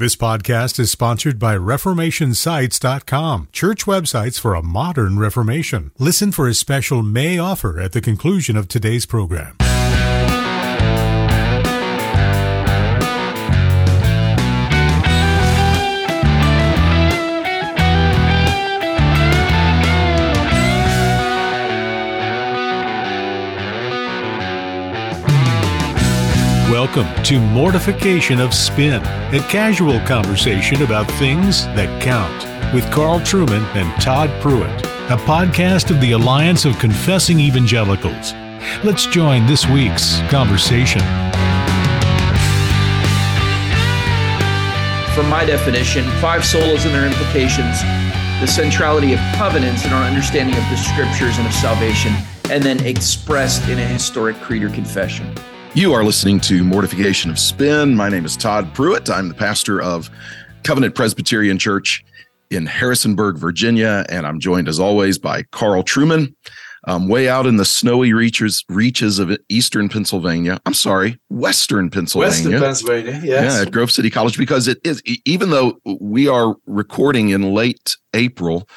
This podcast is sponsored by ReformationSites.com, church websites for a modern Reformation. Listen for a special May offer at the conclusion of today's program. Welcome to Mortification of Spin, a casual conversation about things that count with Carl Trueman and Todd Pruitt, a podcast of the Alliance of Confessing Evangelicals. Let's join this week's conversation. From my definition, five solas and their implications, the centrality of covenants in our understanding of the scriptures and of salvation, and then expressed in a historic creed or confession. You are listening to Mortification of Spin. My name is Todd Pruitt. I'm the pastor of Covenant Presbyterian Church in Harrisonburg, Virginia, and I'm joined as always by Carl Trueman. Um, way out in the snowy reaches reaches of eastern Pennsylvania. I'm sorry, western Pennsylvania. Western Pennsylvania, yes. Yeah, at Grove City College, because it is even though we are recording in late April,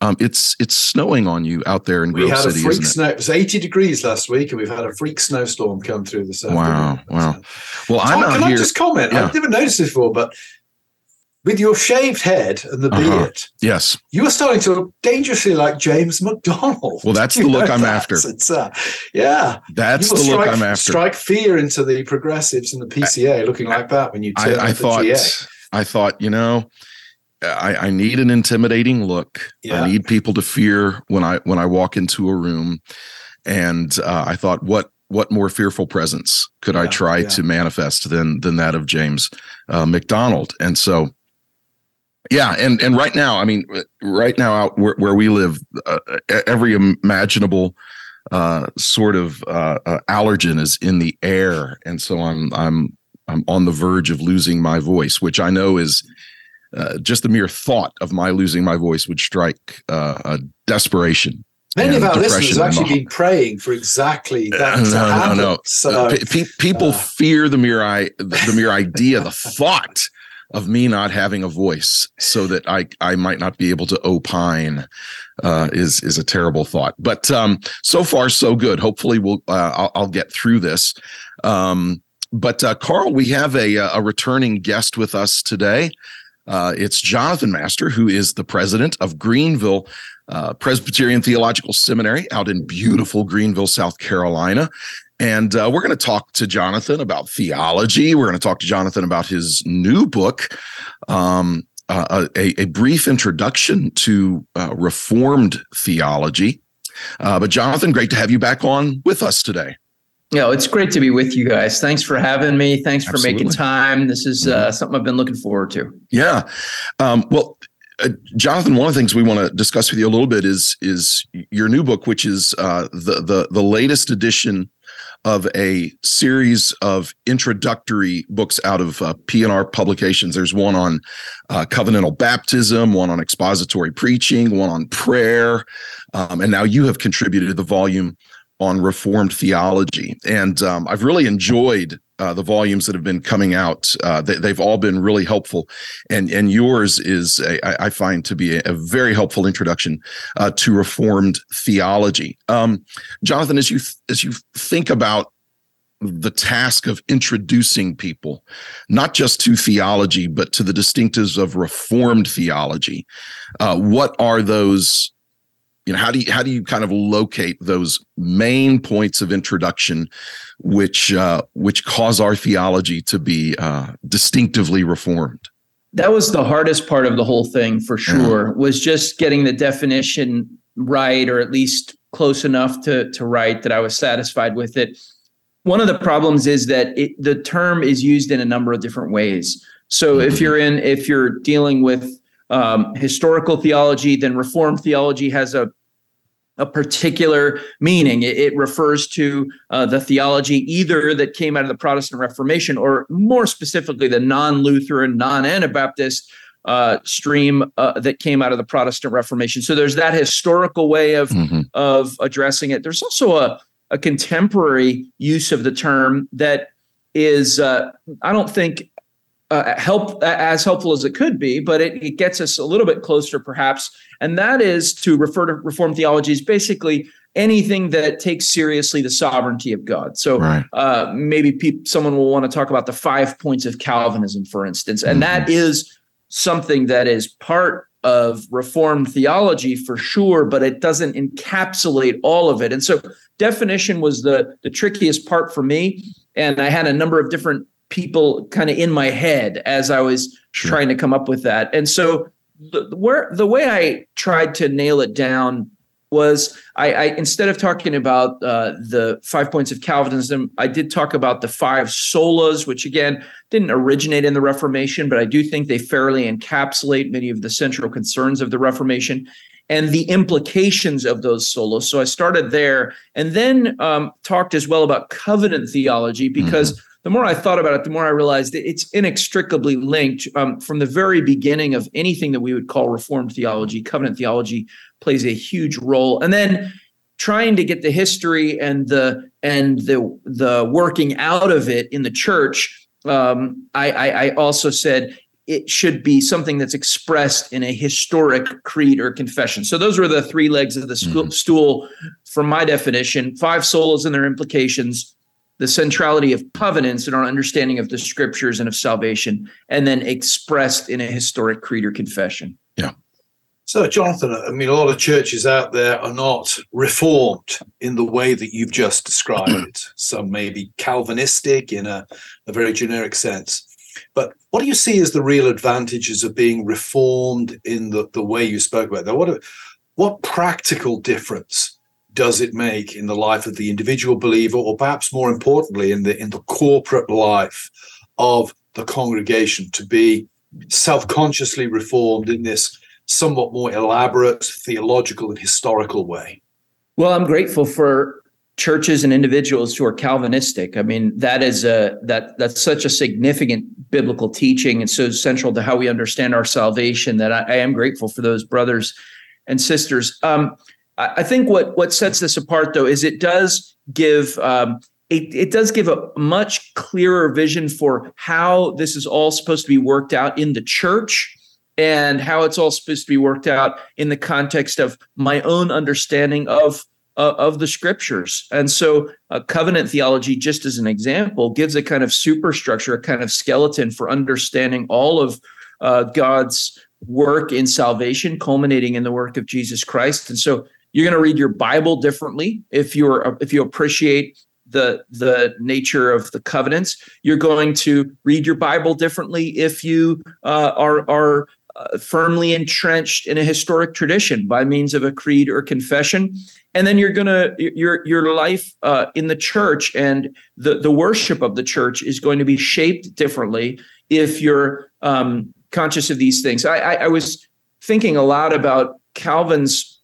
um, it's it's snowing on you out there in Grove City. we had a freak snow. It? it was 80 degrees last week, and we've had a freak snowstorm come through this afternoon. Wow, wow. Well, Tom, I'm can here. I just comment? Yeah. I've never noticed this before, but with your shaved head and the Uh-huh. beard, Yes. you are starting to look dangerously like James MacDonald. Well, that's You the look I'm that? after. It's, uh, yeah, That's the will look strike, I'm after. Strike fear into the progressives and the PCA, looking like that when you turn I, I the thought GA. I thought, you know, I, I need an intimidating look. Yeah. I need people to fear when I when I walk into a room. And uh, I thought, what what more fearful presence could I try yeah. to manifest than than that of James uh, MacDonald? And so, yeah, and and right now, I mean, right now out where, where we live, uh, every imaginable uh, sort of uh, uh, allergen is in the air, and so I'm I'm I'm on the verge of losing my voice, which I know is uh, just the mere thought of my losing my voice would strike uh, a desperation. Many of our listeners have actually been praying for exactly that Uh, to no, no, happen. no. So, pe- pe- people uh, fear the mere I, the mere idea, the thought of me not having a voice, so that I I might not be able to opine, uh, is is a terrible thought. But um, so far so good. Hopefully we'll uh, I'll, I'll get through this. Um, but uh, Carl, we have a a returning guest with us today. Uh, it's Jonathan Master, who is the president of Greenville uh, Presbyterian Theological Seminary out in beautiful Greenville, South Carolina. And uh, we're going to talk to Jonathan about theology. We're going to talk to Jonathan about his new book, um, uh, a, a brief introduction to uh, Reformed theology. Uh, but Jonathan, great to have you back on with us today. Yeah, it's great to be with you guys. Thanks for having me. Thanks for making time. This is uh, something I've been looking forward to. Yeah. Um, well, uh, Jonathan, one of the things we want to discuss with you a little bit is is your new book, which is uh, the the the latest edition of a series of introductory books out of uh, P&R publications. There's one on uh, covenantal baptism, one on expository preaching, one on prayer, um, and now you have contributed to the volume on Reformed theology. And um, I've really enjoyed uh, the volumes that have been coming out. Uh, they, they've all been really helpful, and and yours is a, I find to be a, very helpful introduction uh, to Reformed theology. Um, Jonathan, as you as you think about the task of introducing people, not just to theology, but to the distinctives of Reformed theology, uh, what are those? You know, how do you how do you kind of locate those main points of introduction, which uh, which cause our theology to be uh, distinctively reformed? That was the hardest part of the whole thing for sure, was just getting the definition right or at least close enough to to right that I was satisfied with it. One of the problems is that it, the term is used in a number of different ways. So if Mhm. you're in if you're dealing with um, historical theology, then Reformed theology has a a particular meaning. It, it refers to uh, the theology either that came out of the Protestant Reformation or more specifically the non Lutheran, non Anabaptist uh, stream uh, that came out of the Protestant Reformation. So there's that historical way of, Mhm. of addressing it. There's also a, a contemporary use of the term that is, uh, I don't think uh, help as helpful as it could be, but it, it gets us a little bit closer, perhaps. And that is to refer to Reformed theology as basically anything that takes seriously the sovereignty of God. So right. uh, maybe pe- someone will want to talk about the five points of Calvinism, for instance, and mm-hmm. that is something that is part of Reformed theology for sure, but it doesn't encapsulate all of it. And so definition was the the trickiest part for me, and I had a number of different people kind of in my head as I was sure. trying to come up with that. And so the, where the way I tried to nail it down was I, I instead of talking about uh, the five points of Calvinism, I did talk about the five solas, which again didn't originate in the Reformation, but I do think they fairly encapsulate many of the central concerns of the Reformation and the implications of those solas. So I started there, and then um, talked as well about covenant theology because. Mm-hmm the more I thought about it, the more I realized it's inextricably linked um, from the very beginning of anything that we would call Reformed theology. Covenant theology plays a huge role, and then trying to get the history and the and the the working out of it in the church. Um, I, I, I also said it should be something that's expressed in a historic creed or confession. So those were the three legs of the mm-hmm. stool, from my definition: five solas and their implications the centrality of covenants and our understanding of the scriptures and of salvation, and then expressed in a historic creed or confession. Yeah. So, Jonathan, I mean, a lot of churches out there are not reformed in the way that you've just described it. Some may be Calvinistic in a, a very generic sense. But what do you see as the real advantages of being reformed in the, the way you spoke about that? What, what practical difference does it make in the life of the individual believer, or perhaps more importantly, in the in the corporate life of the congregation to be self-consciously reformed in this somewhat more elaborate theological and historical way? Well, I'm grateful for churches and individuals who are Calvinistic. I mean, that is a that that's such a significant biblical teaching and so central to how we understand our salvation that I, I am grateful for those brothers and sisters. Um, I think what what sets this apart though is it does give um, it, it does give a much clearer vision for how this is all supposed to be worked out in the church and how it's all supposed to be worked out in the context of my own understanding of uh, of the scriptures. And so, uh, covenant theology, just as an example, gives a kind of superstructure, a kind of skeleton for understanding all of uh, God's work in salvation, culminating in the work of Jesus Christ. And so, you're going to read your Bible differently if you're if you appreciate the the nature of the covenants. You're going to read your Bible differently if you uh, are are uh, firmly entrenched in a historic tradition by means of a creed or confession. And then you're gonna your your life uh, in the church and the the worship of the church is going to be shaped differently if you're um, conscious of these things. I, I, I was thinking a lot about Calvin's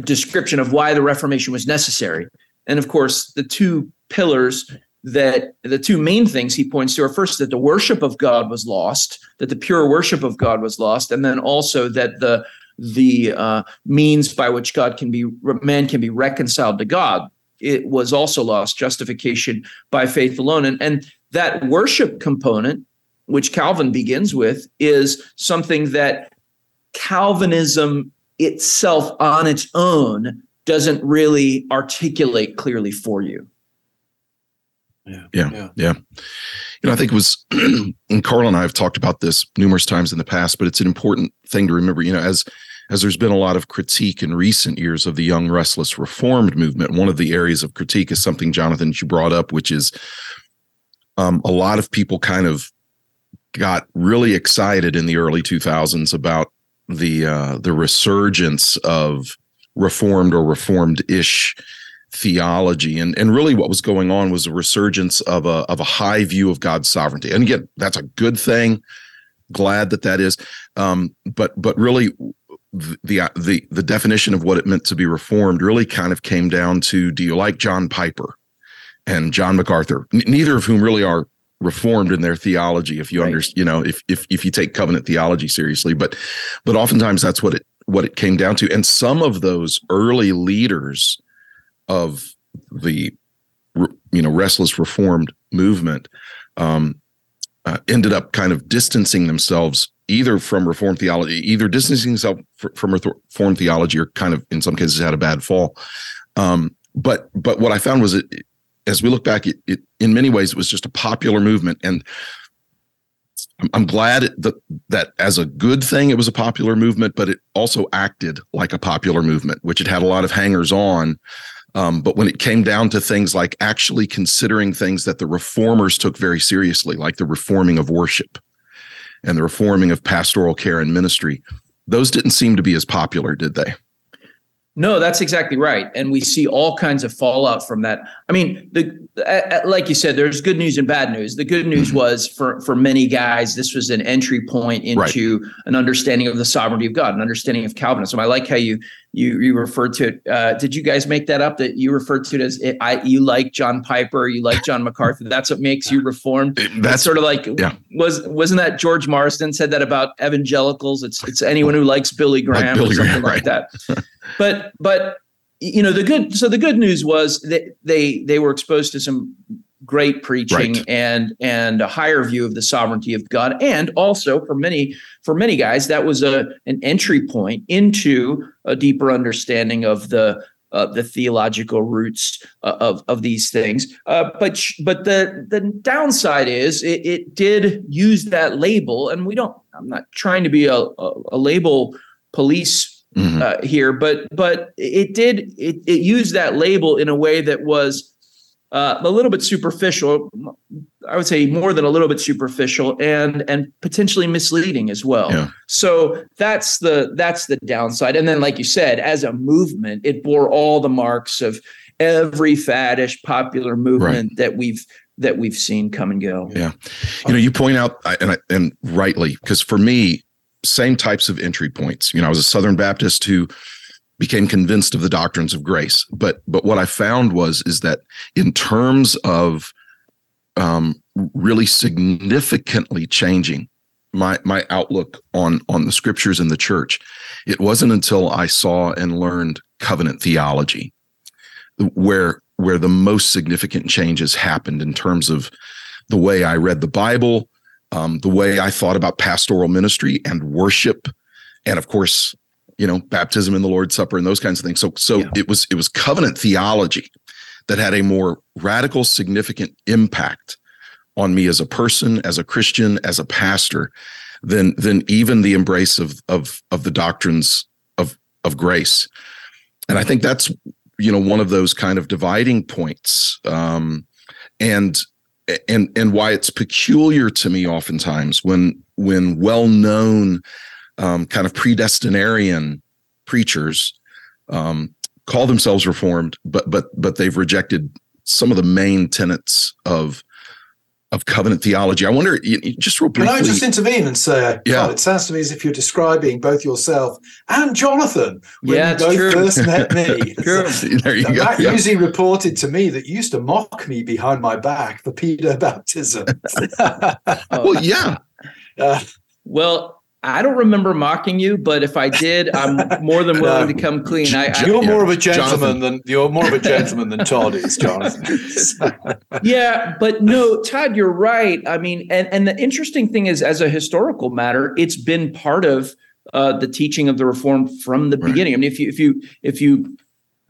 description of why the Reformation was necessary. And of course, the two pillars that the two main things he points to are first that the worship of God was lost, that the pure worship of God was lost, and then also that the the uh, means by which God can be man can be reconciled to God it was also lost justification by faith alone and and that worship component which Calvin begins with is something that Calvinism itself on its own doesn't really articulate clearly for you. Yeah, yeah, yeah. yeah. You know, I think it was, and Carl and I have talked about this numerous times in the past, but it's an important thing to remember. You know, as as there's been a lot of critique in recent years of the young restless reformed movement, one of the areas of critique is something Jonathan you brought up, which is um, a lot of people kind of got really excited in the early 2000s about the uh, the resurgence of reformed or reformed ish theology. And and really what was going on was a resurgence of a of a high view of God's sovereignty. And again that's a good thing. Glad that that is. Um, but but really the the the definition of what it meant to be reformed really kind of came down to do you like John Piper and John MacArthur? N- neither of whom really are reformed in their theology if you right. understand you know if if if you take covenant theology seriously but but oftentimes that's what it what it came down to and some of those early leaders of the you know restless reformed movement um uh, ended up kind of distancing themselves either from Reformed theology, either distancing themselves from Reformed theology, or kind of in some cases had a bad fall. Um, but but what I found was it as we look back, it, it in many ways it was just a popular movement, and I'm glad that that as a good thing it was a popular movement, but it also acted like a popular movement, which it had a lot of hangers on. Um, but when it came down to things like actually considering things that the reformers took very seriously, like the reforming of worship and the reforming of pastoral care and ministry, those didn't seem to be as popular, did they? No, that's exactly right, and we see all kinds of fallout from that. I mean, the like you said, there's good news and bad news. The good news mm-hmm. was for for many guys, this was an entry point into right. an understanding of the sovereignty of God, an understanding of Calvinism. I like how you you you referred to it. Uh, did you guys make that up? That you referred to it as it, I you like John Piper, you like John MacArthur. That's what makes you reformed. That's sort of like yeah. was wasn't that George Marsden said that about evangelicals? It's it's anyone who likes Billy Graham like Billy or something Graham, like right. that. but but you know the good so the good news was that they they were exposed to some great preaching right. and and a higher view of the sovereignty of God and also for many for many guys that was a an entry point into a deeper understanding of the uh, the theological roots uh, of of these things. Uh, but but the the downside is it, it, did use that label, and we don't. I'm not trying to be a, a, a label police mm-hmm. uh, here, but but it did it, it used that label in a way that was uh, a little bit superficial. I would say more than a little bit superficial and and potentially misleading as well. Yeah. So that's the that's the downside. And then, like you said, as a movement, it bore all the marks of every faddish popular movement right. that we've that we've seen come and go. Yeah, you know, you point out and and rightly because for me, same types of entry points. You know, I was a Southern Baptist who became convinced of the doctrines of grace. But but what I found was is that in terms of um, really significantly changing my my outlook on on the scriptures and the church, it wasn't until I saw and learned covenant theology where where the most significant changes happened in terms of the way I read the Bible, um, the way I thought about pastoral ministry and worship, and of course, you know, baptism in the Lord's Supper and those kinds of things. So, so yeah. it was it was covenant theology that had a more radical, significant impact on me as a person, as a Christian, as a pastor, than than even the embrace of of of the doctrines of of grace. And I think that's you know one of those kind of dividing points. Um, and and and why it's peculiar to me oftentimes when when well-known um, kind of predestinarian preachers um, call themselves reformed but but but they've rejected some of the main tenets of of covenant theology. I wonder, just real briefly. Can I just intervene and say, yeah. it sounds to me as if you're describing both yourself and Jonathan when yeah, you both true. first met me. true. there you go. Matt yeah. usually reported to me that you used to mock me behind my back for pedo baptism. well, yeah. Uh, well, I don't remember mocking you, but if I did, I'm more than willing to come clean. I, you're I, more of a gentleman Jonathan. than you're more of a gentleman than Todd is, Jonathan. yeah, but no, Todd, you're right. I mean, and and the interesting thing is, as a historical matter, it's been part of uh, the teaching of the reform from the right. beginning. I mean, if you if you if you,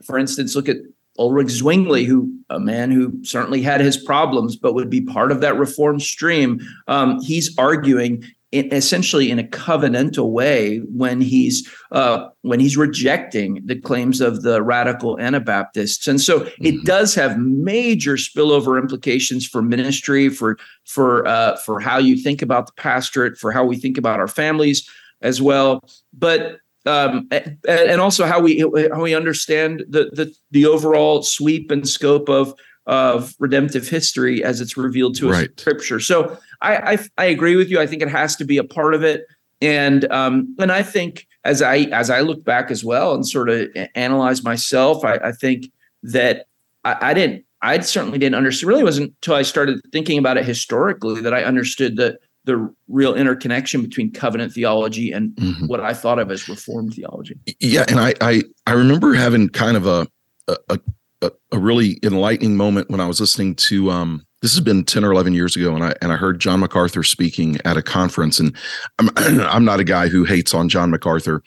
for instance, look at Ulrich Zwingli, who a man who certainly had his problems, but would be part of that reform stream. Um, he's arguing in, essentially in a covenantal way when he's uh, when he's rejecting the claims of the radical Anabaptists, and so mm-hmm. it does have major spillover implications for ministry, for for uh, for how you think about the pastorate, for how we think about our families as well. But um, and also how we how we understand the the the overall sweep and scope of of redemptive history as it's revealed to us right. in scripture. So I, I, I agree with you. I think it has to be a part of it, and um, and I think as I as I look back as well and sort of analyze myself, I, I think that I, I didn't. I certainly didn't understand. Really, wasn't until I started thinking about it historically that I understood the the real interconnection between covenant theology and mm-hmm. what I thought of as reformed theology. Yeah, and I I, I remember having kind of a, a a, a really enlightening moment when I was listening to um, this has been 10 or 11 years ago and i and i heard john macarthur speaking at a conference and i'm i'm not a guy who hates on john macarthur.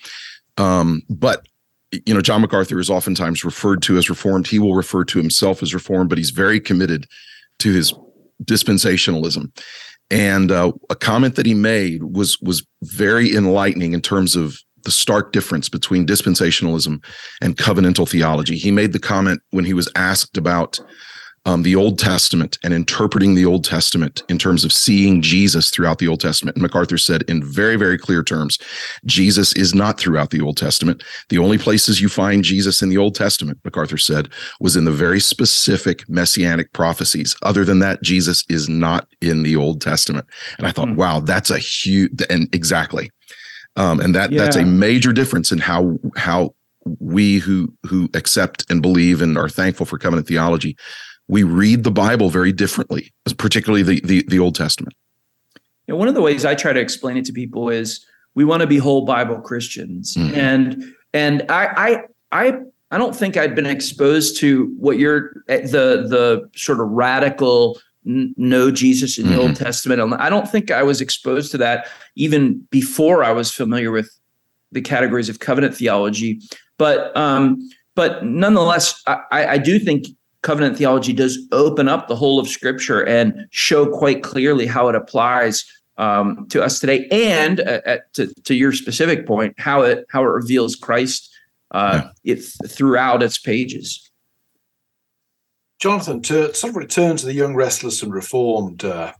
Um, but you know john macarthur is oftentimes referred to as reformed. He will refer to himself as reformed but he's very committed to his dispensationalism. And uh, a comment that he made was was very enlightening in terms of the stark difference between dispensationalism and covenantal theology. He made the comment when he was asked about um, the Old Testament and interpreting the Old Testament in terms of seeing Jesus throughout the Old Testament. And MacArthur said in very, very clear terms Jesus is not throughout the Old Testament. The only places you find Jesus in the Old Testament, MacArthur said, was in the very specific messianic prophecies. Other than that, Jesus is not in the Old Testament. And I thought, hmm. wow, that's a huge, and exactly. Um, and that yeah. that's a major difference in how how we who who accept and believe and are thankful for covenant theology we read the Bible very differently, particularly the the, the Old Testament. You know, one of the ways I try to explain it to people is we want to be whole Bible Christians, mm-hmm. and and I I I I don't think I'd been exposed to what you're the the sort of radical know Jesus in the mm-hmm. Old Testament. I don't think I was exposed to that even before I was familiar with the categories of covenant theology. But um, but nonetheless, I, I do think covenant theology does open up the whole of Scripture and show quite clearly how it applies um, to us today, and uh, at, to, to, your specific point, how it how it reveals Christ uh, yeah. it, throughout its pages. Jonathan, to sort of return to the young, restless, and reformed uh,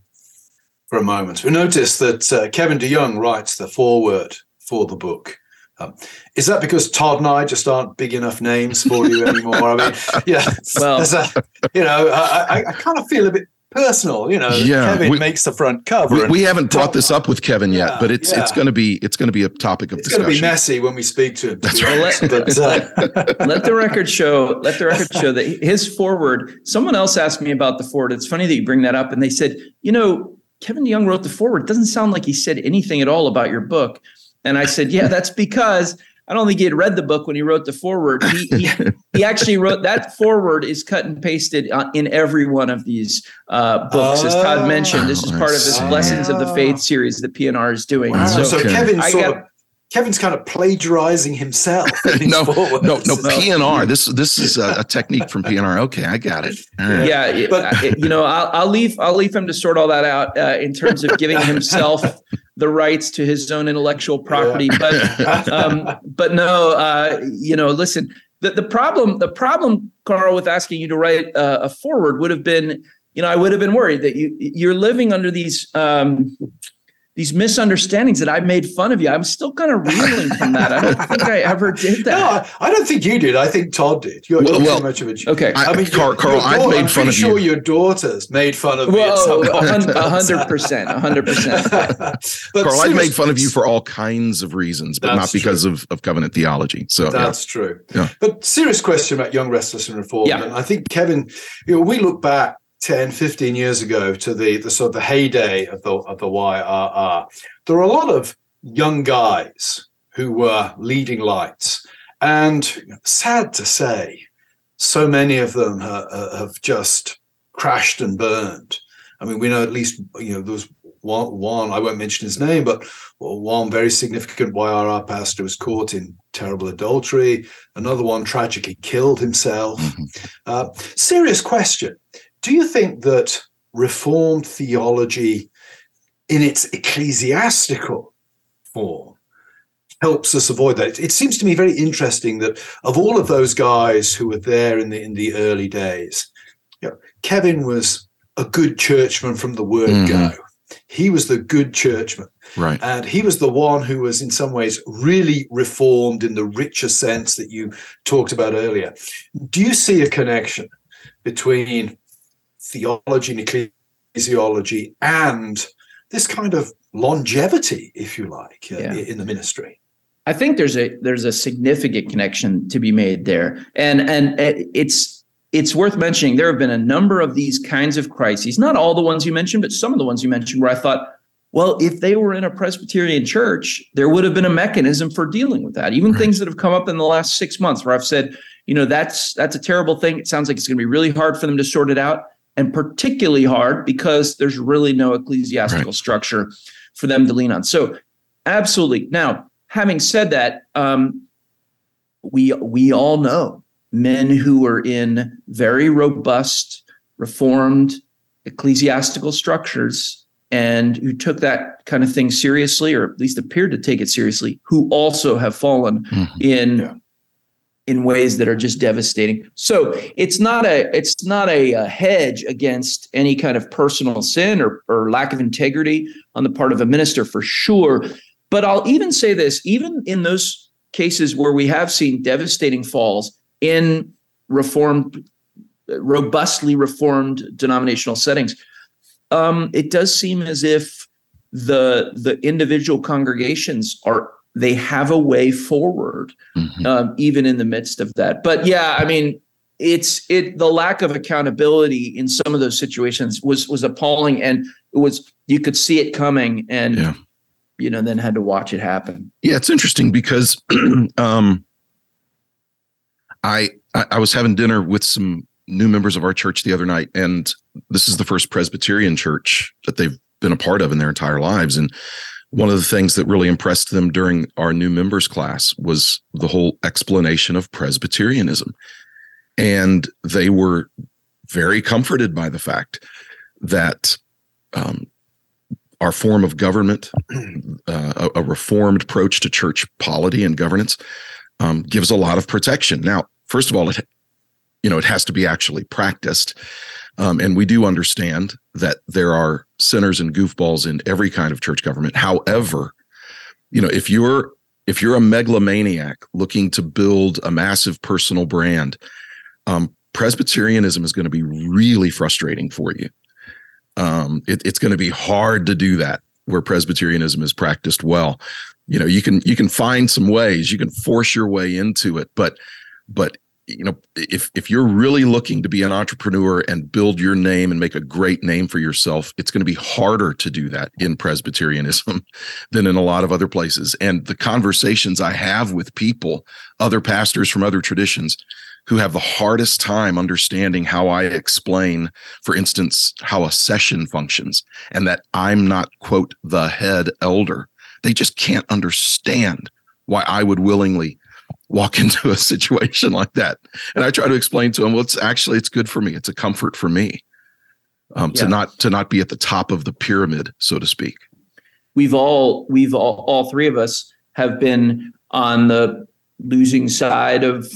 for a moment, we notice that uh, Kevin DeYoung writes the foreword for the book. Um, is that because Todd and I just aren't big enough names for you anymore? I mean, yeah, well, a, you know, I, I, kind of feel a bit personal. You know, yeah, Kevin we, makes the front cover. We, we haven't brought this up with Kevin yet, yeah, but it's yeah. it's going to be it's going to be a topic of it's discussion. It's going to be messy when we speak to him. That's right. Let, but, uh, let the record show. Let the record show that his forward. Someone else asked me about the forward. It's funny that you bring that up, and they said, you know, Kevin Young wrote the foreword. It doesn't sound like he said anything at all about your book. And I said, yeah, that's because I don't think he had read the book when he wrote the foreword. He, he, he actually wrote that foreword is cut and pasted uh, in every one of these uh, books, oh, as Todd mentioned. This is part of this Blessings of the Faith series that P&R is doing. Wow. So, so Kevin sort got, of Kevin's kind of plagiarizing himself. no, no, no, no. P&R. This this is a, a, technique from P&R. Okay, I got it. Right. Yeah, but you know, I'll, I'll, leave I'll leave him to sort all that out uh, in terms of giving himself the rights to his own intellectual property. Yeah. But um, but no, uh, you know, listen. The, the problem the problem, Carl, with asking you to write uh, a foreword would have been, you know, I would have been worried that you you're living under these. Um, these misunderstandings that I made fun of you. I'm still kind of reeling from that. I don't think I ever did that. No, I don't think you did. I think Todd did. You're, well, well, much of a okay. I, I mean, Carl, Carl I've made I'm fun of sure you. Your daughters made fun of well, me. hundred percent, hundred percent. Carl, I've made fun of you for all kinds of reasons, but not because of, of covenant theology. So that's yeah. true. Yeah. But serious question about young, restless, and reformed. Yeah. And I think Kevin, you know, we look back 10, 15 years ago to the, the sort of the heyday of the, of the YRR, there were a lot of young guys who were leading lights. And sad to say, so many of them have just crashed and burned. I mean, we know at least, you know, there was one, one I won't mention his name, but one very significant YRR pastor was caught in terrible adultery. Another one tragically killed himself. Mm-hmm. Uh, serious question do you think that Reformed theology in its ecclesiastical form helps us avoid that? It seems to me very interesting that of all of those guys who were there in the in the early days, you know, Kevin was a good churchman from the word mm-hmm. go. He was the good churchman. Right. And he was the one who was in some ways really reformed in the richer sense that you talked about earlier. Do you see a connection between theology and ecclesiology and this kind of longevity, if you like, uh, yeah. in the ministry. I think there's a there's a significant connection to be made there, and and it's it's worth mentioning. There have been a number of these kinds of crises, not all the ones you mentioned, but some of the ones you mentioned, where I thought, well, if they were in a Presbyterian church, there would have been a mechanism for dealing with that. Even right. things that have come up in the last six months, where I've said, you know, that's that's a terrible thing. It sounds like it's going to be really hard for them to sort it out and particularly hard because there's really no ecclesiastical right. structure for them to lean on. So, absolutely. Now, having said that, um, we we all know men who were in very robust, reformed ecclesiastical structures and who took that kind of thing seriously, or at least appeared to take it seriously, who also have fallen mm-hmm. in yeah in ways that are just devastating. So it's not a it's not a, a, hedge against any kind of personal sin or, or lack of integrity on the part of a minister for sure. But I'll even say this: even in those cases where we have seen devastating falls in reformed, robustly reformed denominational settings, um, it does seem as if the the individual congregations are they have a way forward, mm-hmm. um, even in the midst of that. But yeah, I mean, it's it the lack of accountability in some of those situations was was appalling, and it was you could see it coming, and yeah. you know then had to watch it happen. Yeah, it's interesting because um, I I was having dinner with some new members of our church the other night, and this is the first Presbyterian church that they've been a part of in their entire lives, and one of the things that really impressed them during our new members class was the whole explanation of Presbyterianism. And they were very comforted by the fact that um, our form of government, uh, a, a, reformed approach to church polity and governance, um, gives a lot of protection. Now, first of all, it you know it has to be actually practiced. Um, and we do understand that there are sinners and goofballs in every kind of church government. However, you know, if you're if you're a megalomaniac looking to build a massive personal brand, um, Presbyterianism is going to be really frustrating for you. Um, it, it's going to be hard to do that where Presbyterianism is practiced well. You know, you can you can find some ways, you can force your way into it, but but you know if if you're really looking to be an entrepreneur and build your name and make a great name for yourself it's going to be harder to do that in presbyterianism than in a lot of other places. And the conversations i have with people other pastors from other traditions who have the hardest time understanding how i explain for instance how a session functions and that i'm not quote the head elder they just can't understand why i would willingly walk into a situation like that. And I try to explain to him, well, it's actually it's good for me. It's a comfort for me um, yeah. to not to not be at the top of the pyramid, so to speak. We've all we've all all three of us have been on the losing side of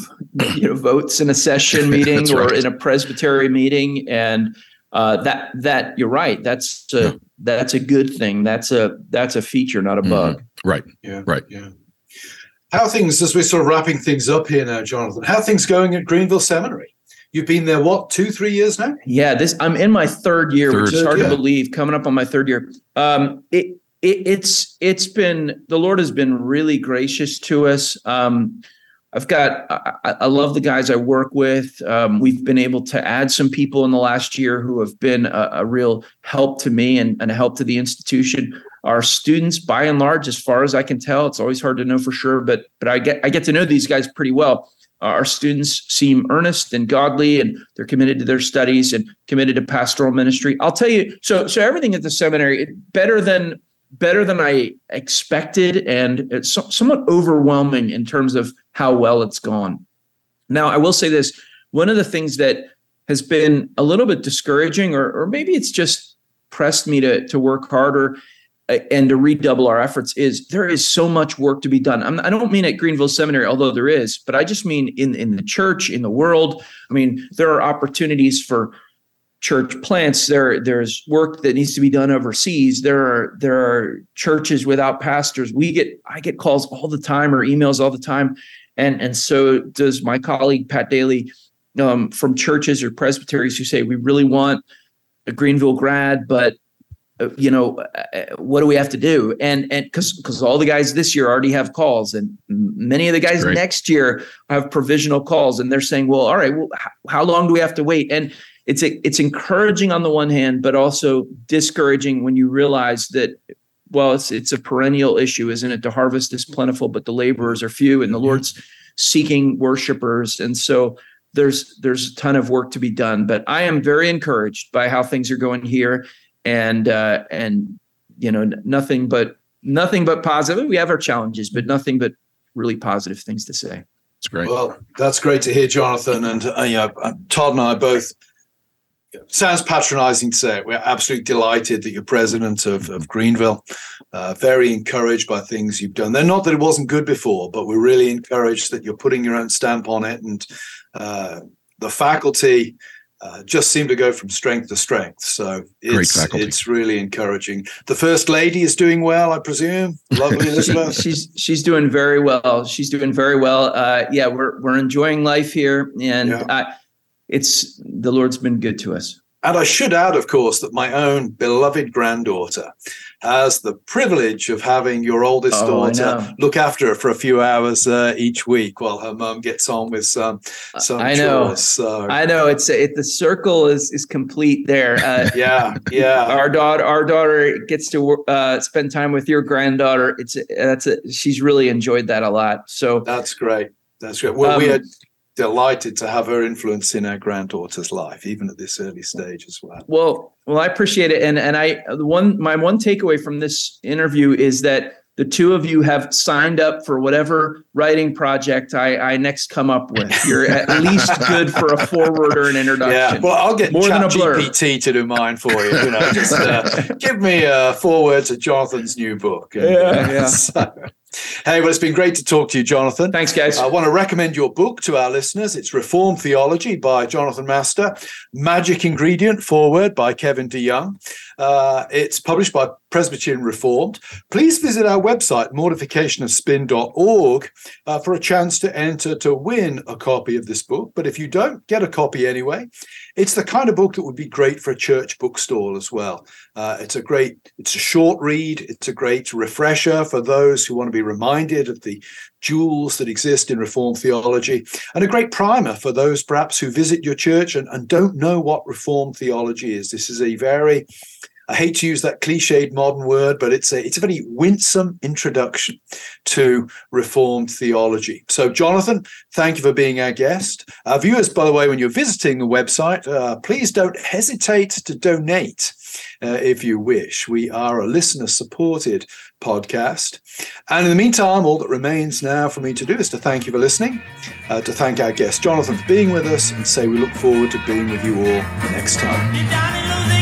you know votes in a session meeting or right. in a presbytery meeting and uh, that that you're right that's a yeah. that's a good thing that's a that's a feature not a bug mm-hmm. right yeah right yeah how things, as we're sort of wrapping things up here now, Jonathan, how things going at Greenville Seminary? You've been there what two, three years now? Yeah, this I'm in my third year, third, which is hard yeah. to believe. Coming up on my third year, um, it, it, it's it's been the Lord has been really gracious to us. Um, I've got I, I, love the guys I work with. Um, we've been able to add some people in the last year who have been a, a real help to me and, and a help to the institution our students by and large as far as i can tell it's always hard to know for sure but but i get i get to know these guys pretty well. Uh, our students seem earnest and godly and they're committed to their studies and committed to pastoral ministry. I'll tell you so so everything at the seminary better than better than i expected and it's so, somewhat overwhelming in terms of how well it's gone. Now i will say this one of the things that has been a little bit discouraging or, or maybe it's just pressed me to, to work harder and to redouble our efforts is there is so much work to be done. I'm, I do not mean at Greenville Seminary, although there is, but I just mean in in the church, in the world. I mean, there are opportunities for church plants. There there's work that needs to be done overseas. There are there are churches without pastors. We get I get calls all the time or emails all the time, and and so does my colleague Pat Daly um, from churches or presbyteries who say we really want a Greenville grad, but you know, uh, what do we have to do? And and because because all the guys this year already have calls, and many of the guys next year have provisional calls, and they're saying, well, all right, well, how long do we have to wait? And it's a, it's encouraging on the one hand, but also discouraging when you realize that well, it's it's a perennial issue, isn't it? The harvest is plentiful, but the laborers are few, and the Lord's seeking worshipers, and so there's there's a ton of work to be done. But I am very encouraged by how things are going here, and uh, and you know nothing but nothing but positive. We have our challenges, but nothing but really positive things to say. It's great. Well, that's great to hear, Jonathan. And uh, yeah, Todd and I both sounds patronizing to say it. We're absolutely delighted that you're president of, of Greenville. Uh, very encouraged by things you've done. They're not that it wasn't good before, but we're really encouraged that you're putting your own stamp on it. And uh, the faculty uh, just seem to go from strength to strength. So it's, it's really encouraging. The first lady is doing well, I presume. Lovely Elizabeth. she's she's doing very well. She's doing very well. Uh, yeah, we're we're enjoying life here, and yeah it's the Lord's been good to us. And I should add, of course, that my own beloved granddaughter has the privilege of having your oldest oh, daughter look after her for a few hours uh, each week while her mum gets on with some some I know. chores. So. I know it's it, the circle is is complete there. Uh, yeah, yeah. Our daughter, our daughter gets to uh, spend time with your granddaughter. It's that's a, she's really enjoyed that a lot. So that's great. That's great. Well, um, we had delighted to have her influence in our granddaughter's life, even at this early stage as well. Well, well, I appreciate it, and and I one my one takeaway from this interview is that the two of you have signed up for whatever writing project I, I next come up with. You're at least good for a forward or an introduction. Yeah, well, I'll get more than a blur. GPT to do mine for you. You know, just uh, give me a forward to Jonathan's new book. And, yeah, yeah. So, Hey, well, it's been great to talk to you, Jonathan. Thanks, guys. I want to recommend your book to our listeners. It's Reformed Theology by Jonathan Master, Magic Ingredient Forward by Kevin DeYoung. Uh, it's published by Presbyterian Reformed. Please visit our website, mortificationofspin.org, uh, for a chance to enter to win a copy of this book. But if you don't get a copy anyway, it's the kind of book that would be great for a church bookstall as well. Uh, it's a great, it's a short read. It's a great refresher for those who want to be reminded of the jewels that exist in Reformed theology, and a great primer for those perhaps who visit your church and, and don't know what Reformed theology is. This is a very I hate to use that cliched modern word, but it's a it's a very winsome introduction to Reformed theology. So, Jonathan, thank you for being our guest. Our viewers, by the way, when you're visiting the website, uh, please don't hesitate to donate uh, if you wish. We are a listener supported podcast. And in the meantime, all that remains now for me to do is to thank you for listening, uh, to thank our guest Jonathan for being with us, and say we look forward to being with you all next time.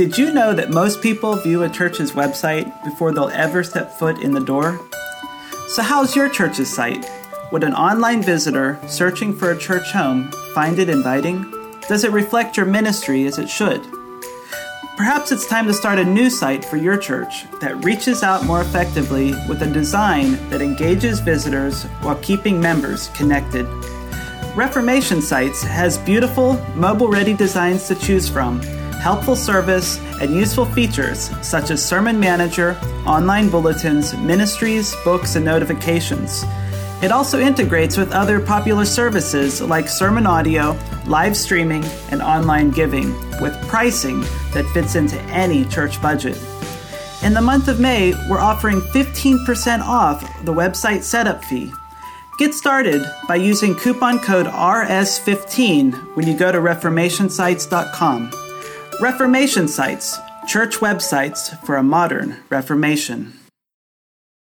Did you know that most people view a church's website before they'll ever step foot in the door? So, how's your church's site? Would an online visitor searching for a church home find it inviting? Does it reflect your ministry as it should? Perhaps it's time to start a new site for your church that reaches out more effectively with a design that engages visitors while keeping members connected. Reformation Sites has beautiful, mobile ready designs to choose from helpful service, and useful features such as Sermon Manager, online bulletins, ministries, books, and notifications. It also integrates with other popular services like sermon audio, live streaming, and online giving, with pricing that fits into any church budget. In the month of May, we're offering 15% off the website setup fee. Get started by using coupon code RS15 when you go to ReformationSites.com. Reformation Sites, church websites for a modern Reformation.